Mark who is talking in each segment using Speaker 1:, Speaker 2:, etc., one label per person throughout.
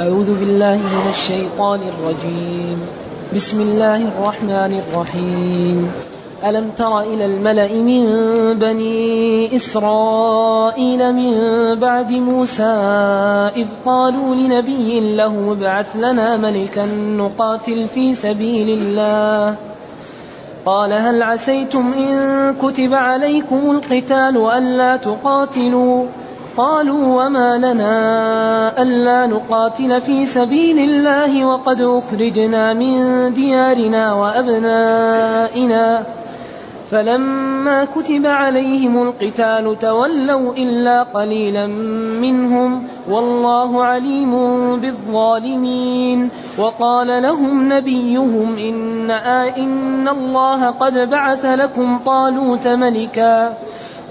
Speaker 1: أعوذ بالله من الشيطان الرجيم. بسم الله الرحمن الرحيم. ألم تر إلى الملأ من بني إسرائيل من بعد موسى إذ قالوا لنبي له ابعث لنا ملكا نقاتل في سبيل الله. قال هل عسيتم إن كتب عليكم القتال ألا تقاتلوا؟ قالوا وما لنا ألا نقاتل في سبيل الله وقد أخرجنا من ديارنا وأبنائنا. فلما كتب عليهم القتال تولوا إلا قليلا منهم والله عليم بالظالمين. وقال لهم نبيهم إن, إن الله قد بعث لكم طالوت ملكا.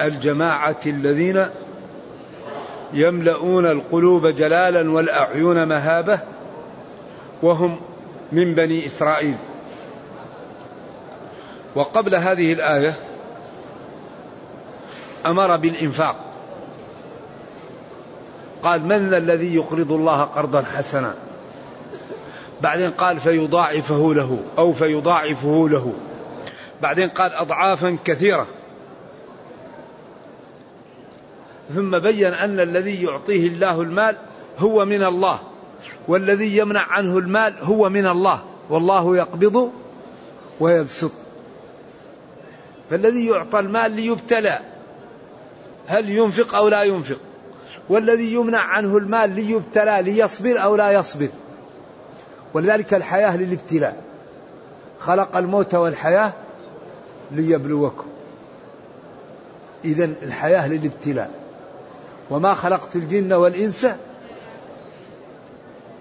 Speaker 2: الجماعة الذين يملؤون القلوب جلالا والأعين مهابة وهم من بني إسرائيل. وقبل هذه الآية أمر بالإنفاق. قال من الذي يقرض الله قرضا حسنا؟ بعدين قال فيضاعفه له أو فيضاعفه له. بعدين قال أضعافا كثيرة. ثم بين أن الذي يعطيه الله المال هو من الله والذي يمنع عنه المال هو من الله والله يقبض ويبسط. فالذي يعطى المال ليبتلى هل ينفق أو لا ينفق؟ والذي يمنع عنه المال ليبتلى ليصبر أو لا يصبر؟ ولذلك الحياة للابتلاء. خلق الموت والحياة ليبلوكم. إذا الحياة للابتلاء. وما خلقت الجن والإنس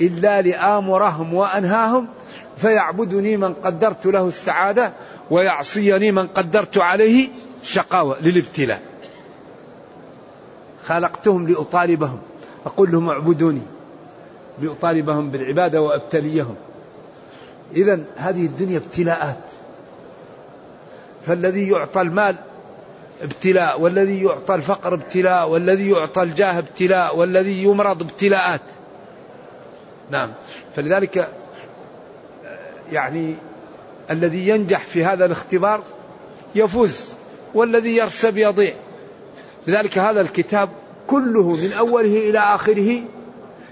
Speaker 2: إلا لآمرهم وأنهاهم فيعبدني من قدرت له السعادة ويعصيني من قدرت عليه شقاوة للابتلاء. خلقتهم لأطالبهم أقول لهم اعبدوني لأطالبهم بالعبادة وأبتليهم. إذا هذه الدنيا ابتلاءات. فالذي يعطى المال ابتلاء والذي يعطى الفقر ابتلاء والذي يعطى الجاه ابتلاء والذي يمرض ابتلاءات. نعم. فلذلك يعني الذي ينجح في هذا الاختبار يفوز والذي يرسب يضيع. لذلك هذا الكتاب كله من أوله إلى آخره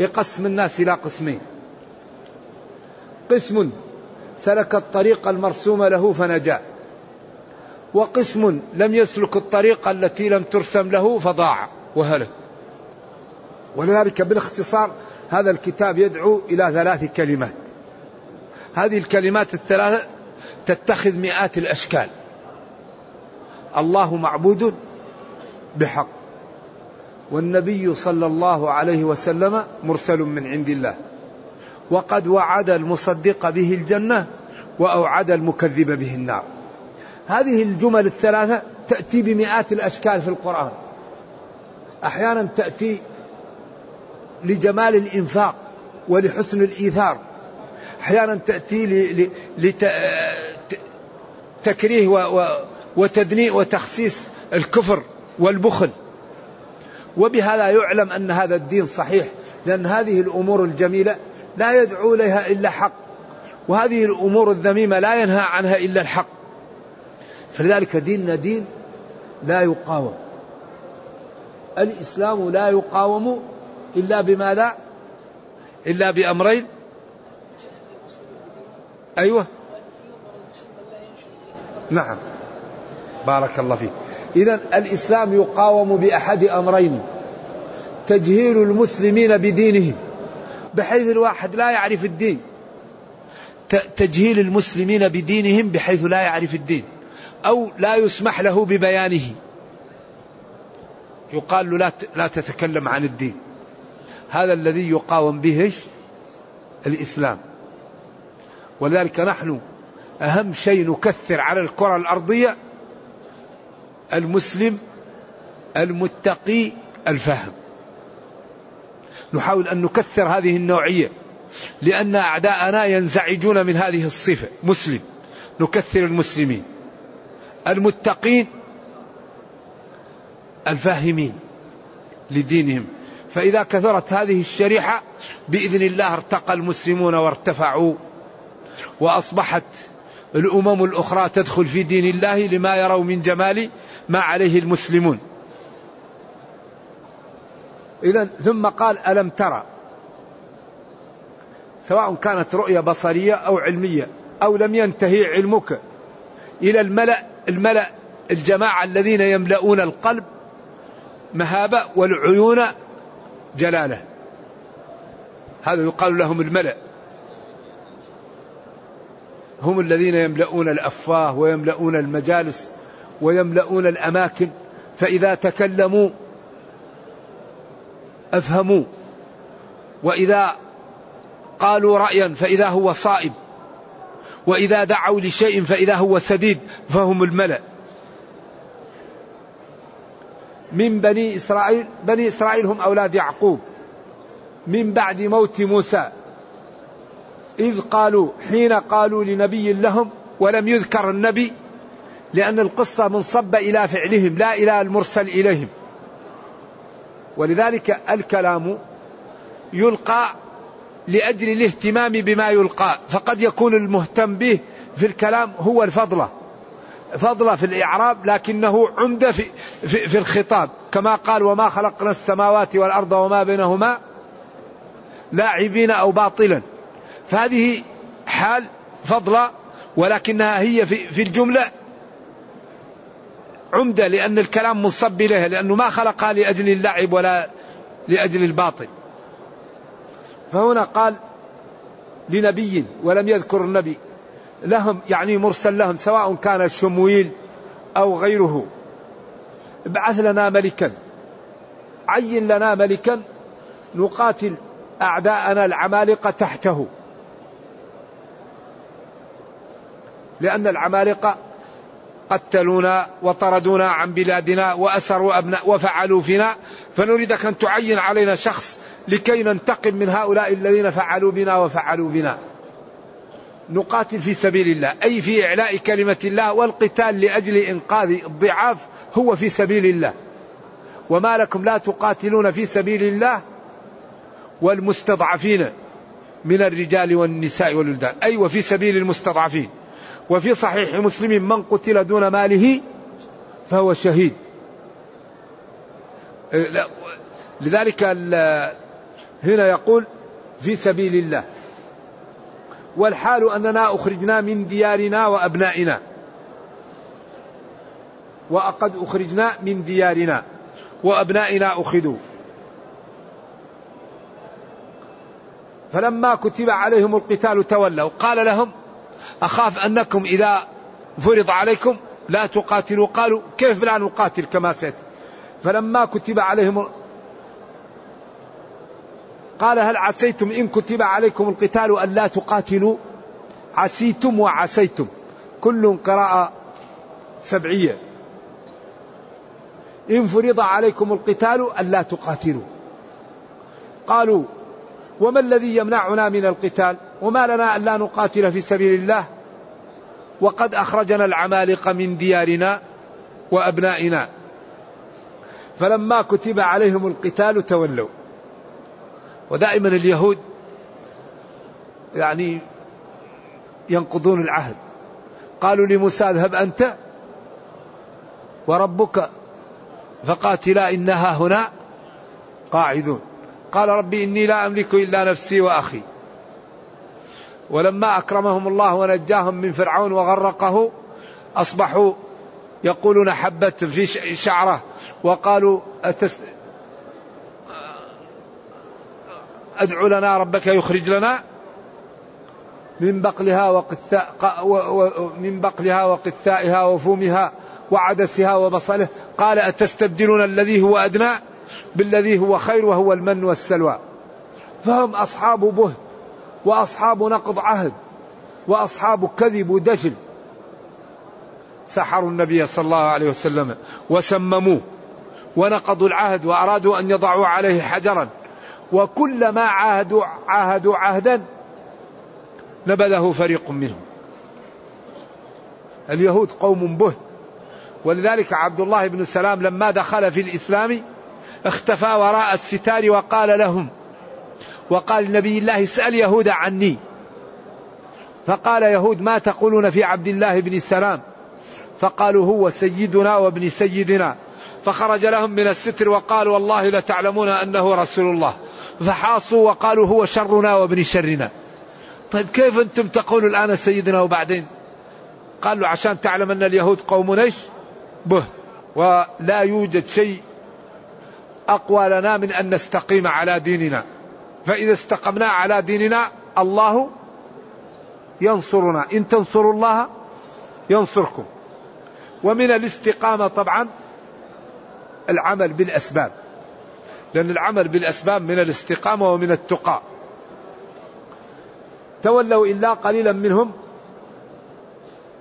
Speaker 2: يقسم الناس إلى قسمين. قسم سلك الطريق المرسوم له فنجا. وقسم لم يسلك الطريق التي لم ترسم له فضاع وهلك. ولذلك بالاختصار هذا الكتاب يدعو إلى ثلاث كلمات. هذه الكلمات الثلاثة تتخذ مئات الأشكال. الله معبود بحق والنبي صلى الله عليه وسلم مرسل من عند الله. وقد وعد المصدق به الجنة وأوعد المكذب به النار. هذه الجمل الثلاثة تأتي بمئات الأشكال في القرآن. أحيانا تأتي لجمال الإنفاق ولحسن الإيثار. أحيانا تأتي لتكريه وتدنيء وتخسيس الكفر والبخل. وبهذا يعلم أن هذا الدين صحيح لأن هذه الأمور الجميلة لا يدعو إليها إلا حق وهذه الأمور الذميمة لا ينهى عنها إلا الحق. فلذلك ديننا دين لا يقاوم. الإسلام لا يقاوم إلا بماذا؟ إلا بأمرين. أيوة. نعم. بارك الله فيك. إذا الإسلام يقاوم بأحد أمرين. تجهيل المسلمين بدينهم بحيث الواحد لا يعرف الدين. تجهيل المسلمين بدينهم بحيث لا يعرف الدين. أو لا يسمح له ببيانه. يقال له لا تتكلم عن الدين. هذا الذي يقاوم به الإسلام. ولذلك نحن أهم شيء نكثر على الكرة الأرضية المسلم المتقي الفهم. نحاول أن نكثر هذه النوعية لأن أعداءنا ينزعجون من هذه الصفة. مسلم نكثر المسلمين. المتقين الفاهمين لدينهم. فإذا كثرت هذه الشريحة بإذن الله ارتقى المسلمون وارتفعوا وأصبحت الأمم الأخرى تدخل في دين الله لما يروا من جمال ما عليه المسلمون. إذا ثم قال ألم ترى؟ سواء كانت رؤية بصرية أو علمية أو لم ينتهي علمك إلى الملأ الملأ الجماعة الذين يملؤون القلب مهابة والعيون جلالة. هذا يقال لهم الملأ. هم الذين يملؤون الأفواه ويملؤون المجالس ويملؤون الأماكن. فإذا تكلموا أفهموا. وإذا قالوا رأيا فإذا هو صائب. وإذا دعوا لشيء فإذا هو سديد فهم الملأ. من بني إسرائيل بني إسرائيل هم أولاد يعقوب. من بعد موت موسى. إذ قالوا حين قالوا لنبي لهم ولم يذكر النبي لأن القصة منصبة إلى فعلهم لا إلى المرسل إليهم. ولذلك الكلام يلقى لأجل الاهتمام بما يلقى. فقد يكون المهتم به في الكلام هو الفضلة فضلة في الإعراب لكنه عمدة في, في, في الخطاب. كما قال وما خلقنا السماوات والأرض وما بينهما لاعبين أو باطلا. فهذه حال فضلة ولكنها هي في, في الجملة عمدة لأن الكلام منصب إليها لأنه ما خلقها لأجل اللعب ولا لأجل الباطل. فهنا قال لنبي ولم يذكر النبي لهم يعني مرسل لهم سواء كان شمويل أو غيره. ابعث لنا ملكا. عين لنا ملكا نقاتل أعداءنا العمالقة تحته. لأن العمالقة قتلونا وطردونا عن بلادنا وأسروا أبناء وفعلوا فينا. فنريدك أن تعين علينا شخص لكي ننتقم من هؤلاء الذين فعلوا بنا وفعلوا بنا. نقاتل في سبيل الله أي في إعلاء كلمة الله والقتال لأجل إنقاذ الضعاف هو في سبيل الله. وما لكم لا تقاتلون في سبيل الله والمستضعفين من الرجال والنساء والولدان. أي وفي سبيل المستضعفين. وفي صحيح مسلم من قتل دون ماله فهو شهيد. لذلك هنا يقول في سبيل الله. والحال أننا أخرجنا من ديارنا وأبنائنا. وقد أخرجنا من ديارنا. وأبنائنا أخذوا. فلما كتب عليهم القتال تولوا. قال لهم أخاف أنكم إذا فرض عليكم لا تقاتلوا. قالوا كيف لا نقاتل كما سيأتي؟ فلما كتب عليهم قال هل عسيتم إن كتب عليكم القتال أن لا تقاتلوا؟ عسيتم وعسيتم. كل قراءة سبعية. إن فرض عليكم القتال أن لا تقاتلوا. قالوا وما الذي يمنعنا من القتال؟ وما لنا ألا نقاتل في سبيل الله؟ وقد أخرجنا العمالقة من ديارنا وأبنائنا. فلما كتب عليهم القتال تولوا. ودائما اليهود يعني ينقضون العهد. قالوا لموسى اذهب أنت وربك فقاتلا إنها هنا قاعدون. قال ربي إني لا أملك إلا نفسي وأخي. ولما أكرمهم الله ونجاهم من فرعون وغرقه أصبحوا يقولون حبت في شعره. وقالوا أتست أدعو لنا ربك يخرج لنا من بقلها وقثاء من بقلها وقثائها وفومها وعدسها وبصله. قال أتستبدلون الذي هو أدنى بالذي هو خير وهو المن والسلوى. فهم أصحاب بهت وأصحاب نقض عهد وأصحاب كذب ودجل سحروا النبي صلى الله عليه وسلم وسمموه ونقضوا العهد وأرادوا أن يضعوا عليه حجرا. وكلما عاهدوا عاهدوا عهدا نبذه فريق منهم. اليهود قوم بهت. ولذلك عبد الله بن سلام لما دخل في الإسلام اختفى وراء الستار وقال لهم وقال نبي الله اسأل يهود عني. فقال يهود ما تقولون في عبد الله بن السلام؟ فقالوا هو سيدنا وابن سيدنا. فخرج لهم من الستر وقالوا والله لتعلمون أنه رسول الله. فحاصوا وقالوا هو شرنا وابن شرنا. طيب كيف أنتم تقولوا الآن سيدنا وبعدين؟ قالوا عشان تعلم أن اليهود قوم إيش؟ به ولا يوجد شيء أقوى لنا من أن نستقيم على ديننا. فإذا استقمنا على ديننا الله ينصرنا. إن تنصروا الله ينصركم. ومن الاستقامة طبعا العمل بالأسباب. لأن العمل بالأسباب من الاستقامة ومن التقى تولوا إلا قليلا منهم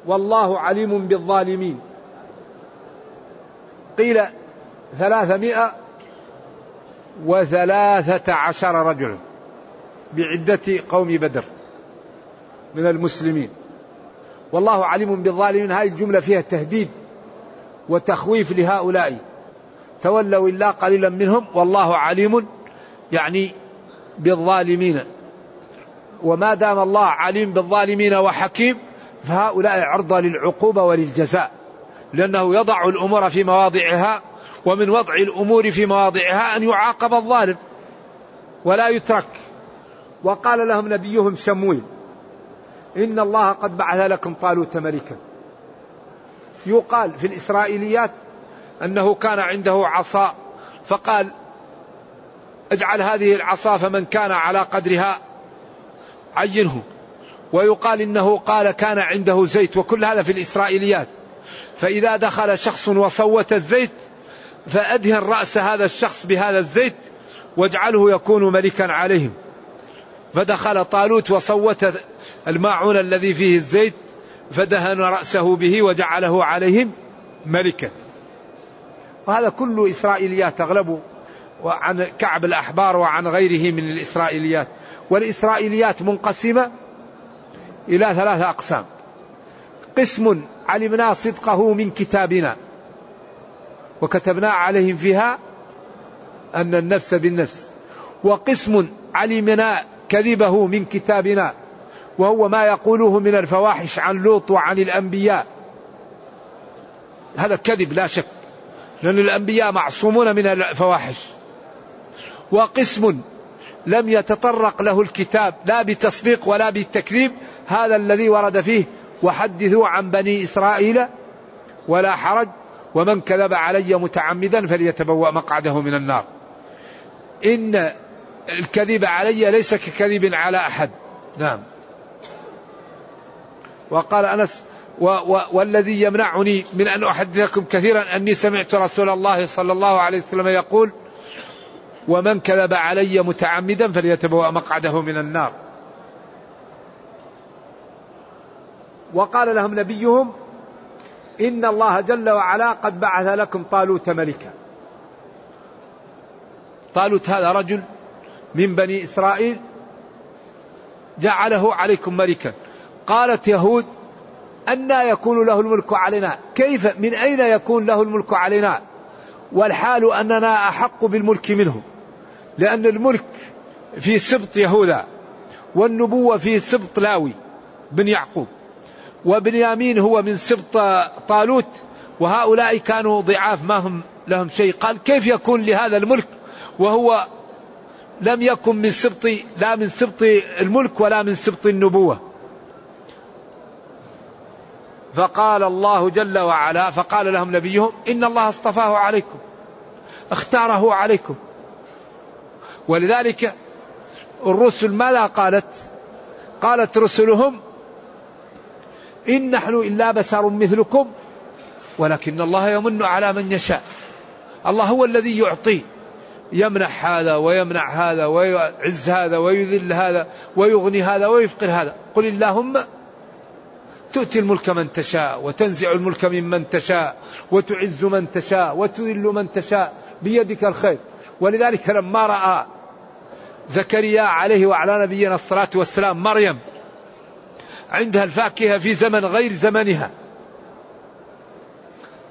Speaker 2: والله عليم بالظالمين. قيل ثلاثمائة وثلاثة عشر رجلا بعدة قوم بدر من المسلمين. والله عليم بالظالمين. هذه الجملة فيها تهديد وتخويف لهؤلاء. تولوا إلا قليلا منهم والله عليم يعني بالظالمين. وما دام الله عليم بالظالمين وحكيم فهؤلاء عرضة للعقوبة وللجزاء لأنه يضع الأمور في مواضعها ومن وضع الأمور في مواضعها أن يعاقب الظالم ولا يترك. وقال لهم نبيهم شمويل إن الله قد بعث لكم طالوت ملكا. يقال في الإسرائيليات أنه كان عنده عصا فقال اجعل هذه العصا فمن كان على قدرها عينه. ويقال إنه قال كان عنده زيت وكل هذا في الإسرائيليات. فإذا دخل شخص وصوت الزيت فأدهن رأس هذا الشخص بهذا الزيت واجعله يكون ملكا عليهم. فدخل طالوت وصوت الماعون الذي فيه الزيت فدهن رأسه به وجعله عليهم ملكا. وهذا كله إسرائيليات اغلبه وعن كعب الأحبار وعن غيره من الإسرائيليات. والإسرائيليات منقسمة إلى ثلاثة أقسام. قسم علمنا صدقه من كتابنا. وكتبنا عليهم فيها أن النفس بالنفس. وقسم علمنا كذبه من كتابنا. وهو ما يقوله من الفواحش عن لوط وعن الأنبياء. هذا كذب لا شك. لأن الأنبياء معصومون من الفواحش. وقسم لم يتطرق له الكتاب لا بتصديق ولا بالتكذيب هذا الذي ورد فيه وحدثوا عن بني إسرائيل ولا حرج ومن كذب علي متعمدا فليتبوأ مقعده من النار. إن الكذب علي ليس ككذب على أحد. نعم. وقال أنس و و والذي يمنعني من أن أحدثكم كثيرا أني سمعت رسول الله صلى الله عليه وسلم يقول ومن كذب علي متعمدا فليتبوأ مقعده من النار. وقال لهم نبيهم إن الله جل وعلا قد بعث لكم طالوت ملكا. طالوت هذا رجل من بني إسرائيل جعله عليكم ملكا. قالت يهود أن يكون له الملك علينا. كيف؟ من أين يكون له الملك علينا؟ والحال أننا أحق بالملك منه. لأن الملك في سبط يهوذا والنبوة في سبط لاوي بن يعقوب وبن يامين هو من سبط طالوت وهؤلاء كانوا ضعاف ما هم لهم شيء. قال كيف يكون لهذا الملك؟ وهو لم يكن من سبط لا من سبط الملك ولا من سبط النبوة. فقال الله جل وعلا فقال لهم نبيهم إن الله اصطفاه عليكم اختاره عليكم. ولذلك الرسل ماذا قالت؟ قالت رسلهم إن نحن إلا بشر مثلكم ولكن الله يمن على من يشاء. الله هو الذي يعطي يمنح هذا ويمنع هذا ويعز هذا ويذل هذا ويغني هذا ويفقر هذا. قل اللهم تؤتي الملك من تشاء وتنزع الملك ممن تشاء وتعز من تشاء وتذل من تشاء بيدك الخير. ولذلك لما رأى زكريا عليه وعلى نبينا الصلاة والسلام مريم عندها الفاكهة في زمن غير زمنها.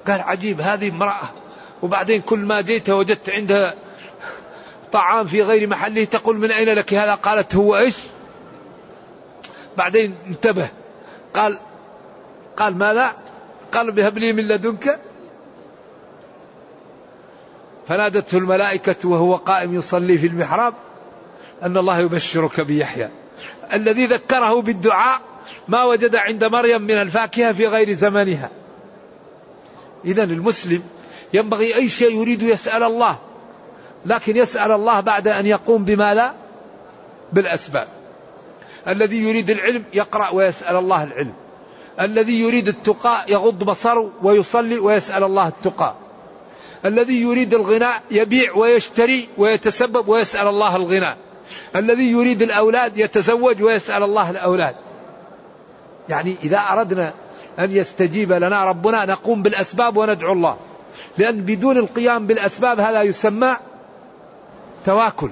Speaker 2: قال عجيب هذه امرأة. وبعدين كل ما جيت وجدت عندها طعام في غير محله تقول من أين لك هذا؟ قالت هو إيش؟ بعدين انتبه قال قال ماذا؟ قال بهب لي من لدنك. فنادته الملائكة وهو قائم يصلي في المحراب أن الله يبشرك بيحيى. الذي ذكره بالدعاء ما وجد عند مريم من الفاكهة في غير زمنها. إذا المسلم ينبغي أي شيء يريد يسأل الله لكن يسأل الله بعد أن يقوم بماذا بالأسباب. الذي يريد العلم يقرأ ويسأل الله العلم. الذي يريد التقاء يغض بصره ويصلي ويسأل الله التقاء. الذي يريد الغناء يبيع ويشتري ويتسبب ويسأل الله الغناء. الذي يريد الأولاد يتزوج ويسأل الله الأولاد. يعني إذا أردنا أن يستجيب لنا ربنا نقوم بالأسباب وندعو الله. لأن بدون القيام بالأسباب هذا يسمى تواكل.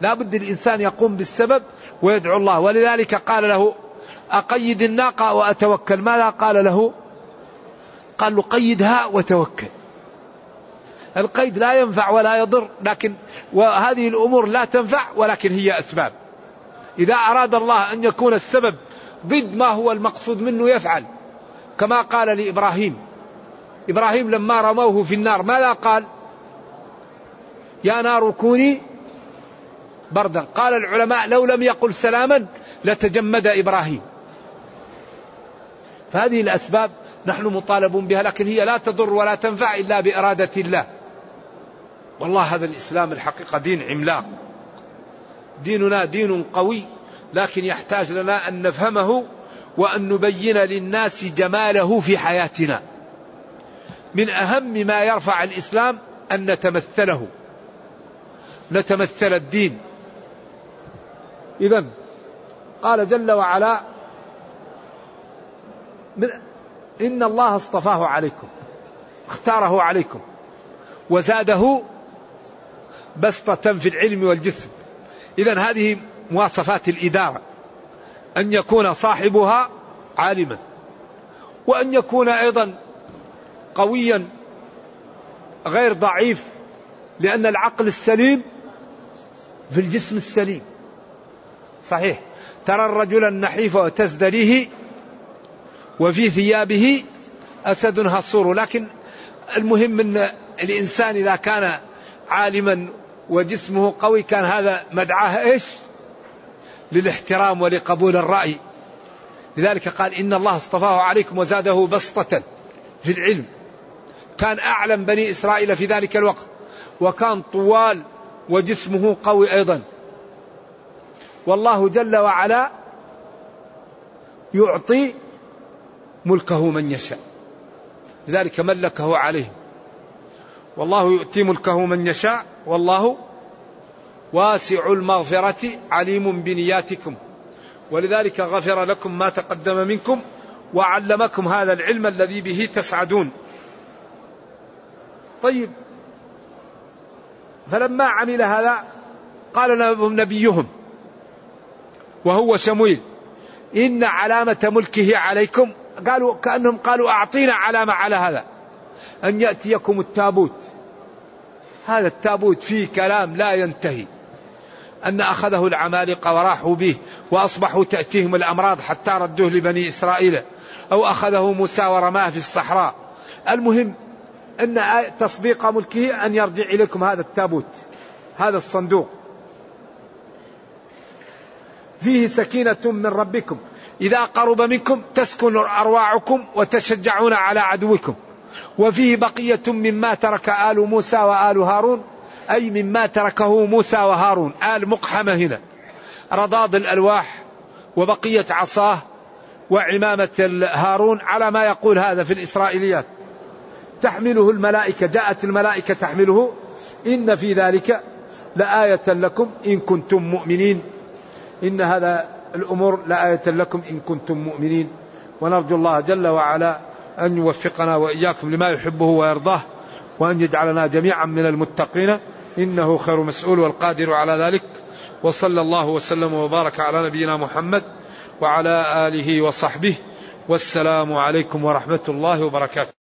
Speaker 2: لا بد الإنسان يقوم بالسبب ويدعو الله. ولذلك قال له أقيد الناقة وأتوكل. ماذا قال له؟ قال له قيدها وتوكل. القيد لا ينفع ولا يضر لكن وهذه الأمور لا تنفع ولكن هي أسباب. إذا أراد الله أن يكون السبب ضد ما هو المقصود منه يفعل. كما قال لإبراهيم. إبراهيم لما رموه في النار ماذا قال؟ يا نار كوني بردا. قال العلماء لو لم يقل سلاما لتجمد إبراهيم. فهذه الأسباب نحن مطالبون بها لكن هي لا تضر ولا تنفع إلا بإرادة الله. والله هذا الإسلام الحقيقة دين عملاق. ديننا دين قوي لكن يحتاج لنا أن نفهمه وأن نبين للناس جماله في حياتنا. من أهم ما يرفع الإسلام أن نتمثله. نتمثل الدين. إذا قال جل وعلا إن الله اصطفاه عليكم اختاره عليكم وزاده بسطة في العلم والجسم. إذا هذه مواصفات الإدارة أن يكون صاحبها عالما وأن يكون أيضا قويا غير ضعيف لأن العقل السليم في الجسم السليم. صحيح. ترى الرجل النحيف وتزدريه وفي ثيابه أسد هصور. لكن المهم أن الإنسان إذا كان عالما وجسمه قوي كان هذا مدعاه إيش؟ للاحترام ولقبول الرأي. لذلك قال إن الله اصطفاه عليكم وزاده بسطة في العلم. كان أعلم بني إسرائيل في ذلك الوقت وكان طوال وجسمه قوي أيضا. والله جل وعلا يعطي ملكه من يشاء. لذلك ملكه عليهم. والله يؤتي ملكه من يشاء والله واسع المغفرة عليم بنياتكم. ولذلك غفر لكم ما تقدم منكم وعلمكم هذا العلم الذي به تسعدون. طيب فلما عمل هذا قال لهم نبيهم وهو شمويل إن علامة ملكه عليكم. قالوا كأنهم قالوا أعطينا علامة على هذا. أن يأتيكم التابوت. هذا التابوت فيه كلام لا ينتهي. أن أخذه العمالقة وراحوا به وأصبحوا تأتيهم الأمراض حتى ردوه لبني إسرائيل. أو أخذه موسى ورماه في الصحراء. المهم أن تصديق ملكه أن يرجع إليكم هذا التابوت. هذا الصندوق. فيه سكينة من ربكم. إذا قرب منكم تسكن أرواعكم وتشجعون على عدوكم. وفيه بقية مما ترك آل موسى وآل هارون أي مما تركه موسى وهارون. آل مقحمة هنا. رضاض الألواح وبقية عصاه وعمامة هارون على ما يقول هذا في الإسرائيليات. تحمله الملائكة جاءت الملائكة تحمله. إن في ذلك لآية لكم إن كنتم مؤمنين. إن هذا الأمور لآية لكم إن كنتم مؤمنين. ونرجو الله جل وعلا أن يوفقنا وإياكم لما يحبه ويرضاه وأن يجعلنا جميعا من المتقين. إنه خير مسؤول والقادر على ذلك. وصلى الله وسلم وبارك على نبينا محمد وعلى آله وصحبه. والسلام عليكم ورحمة الله وبركاته.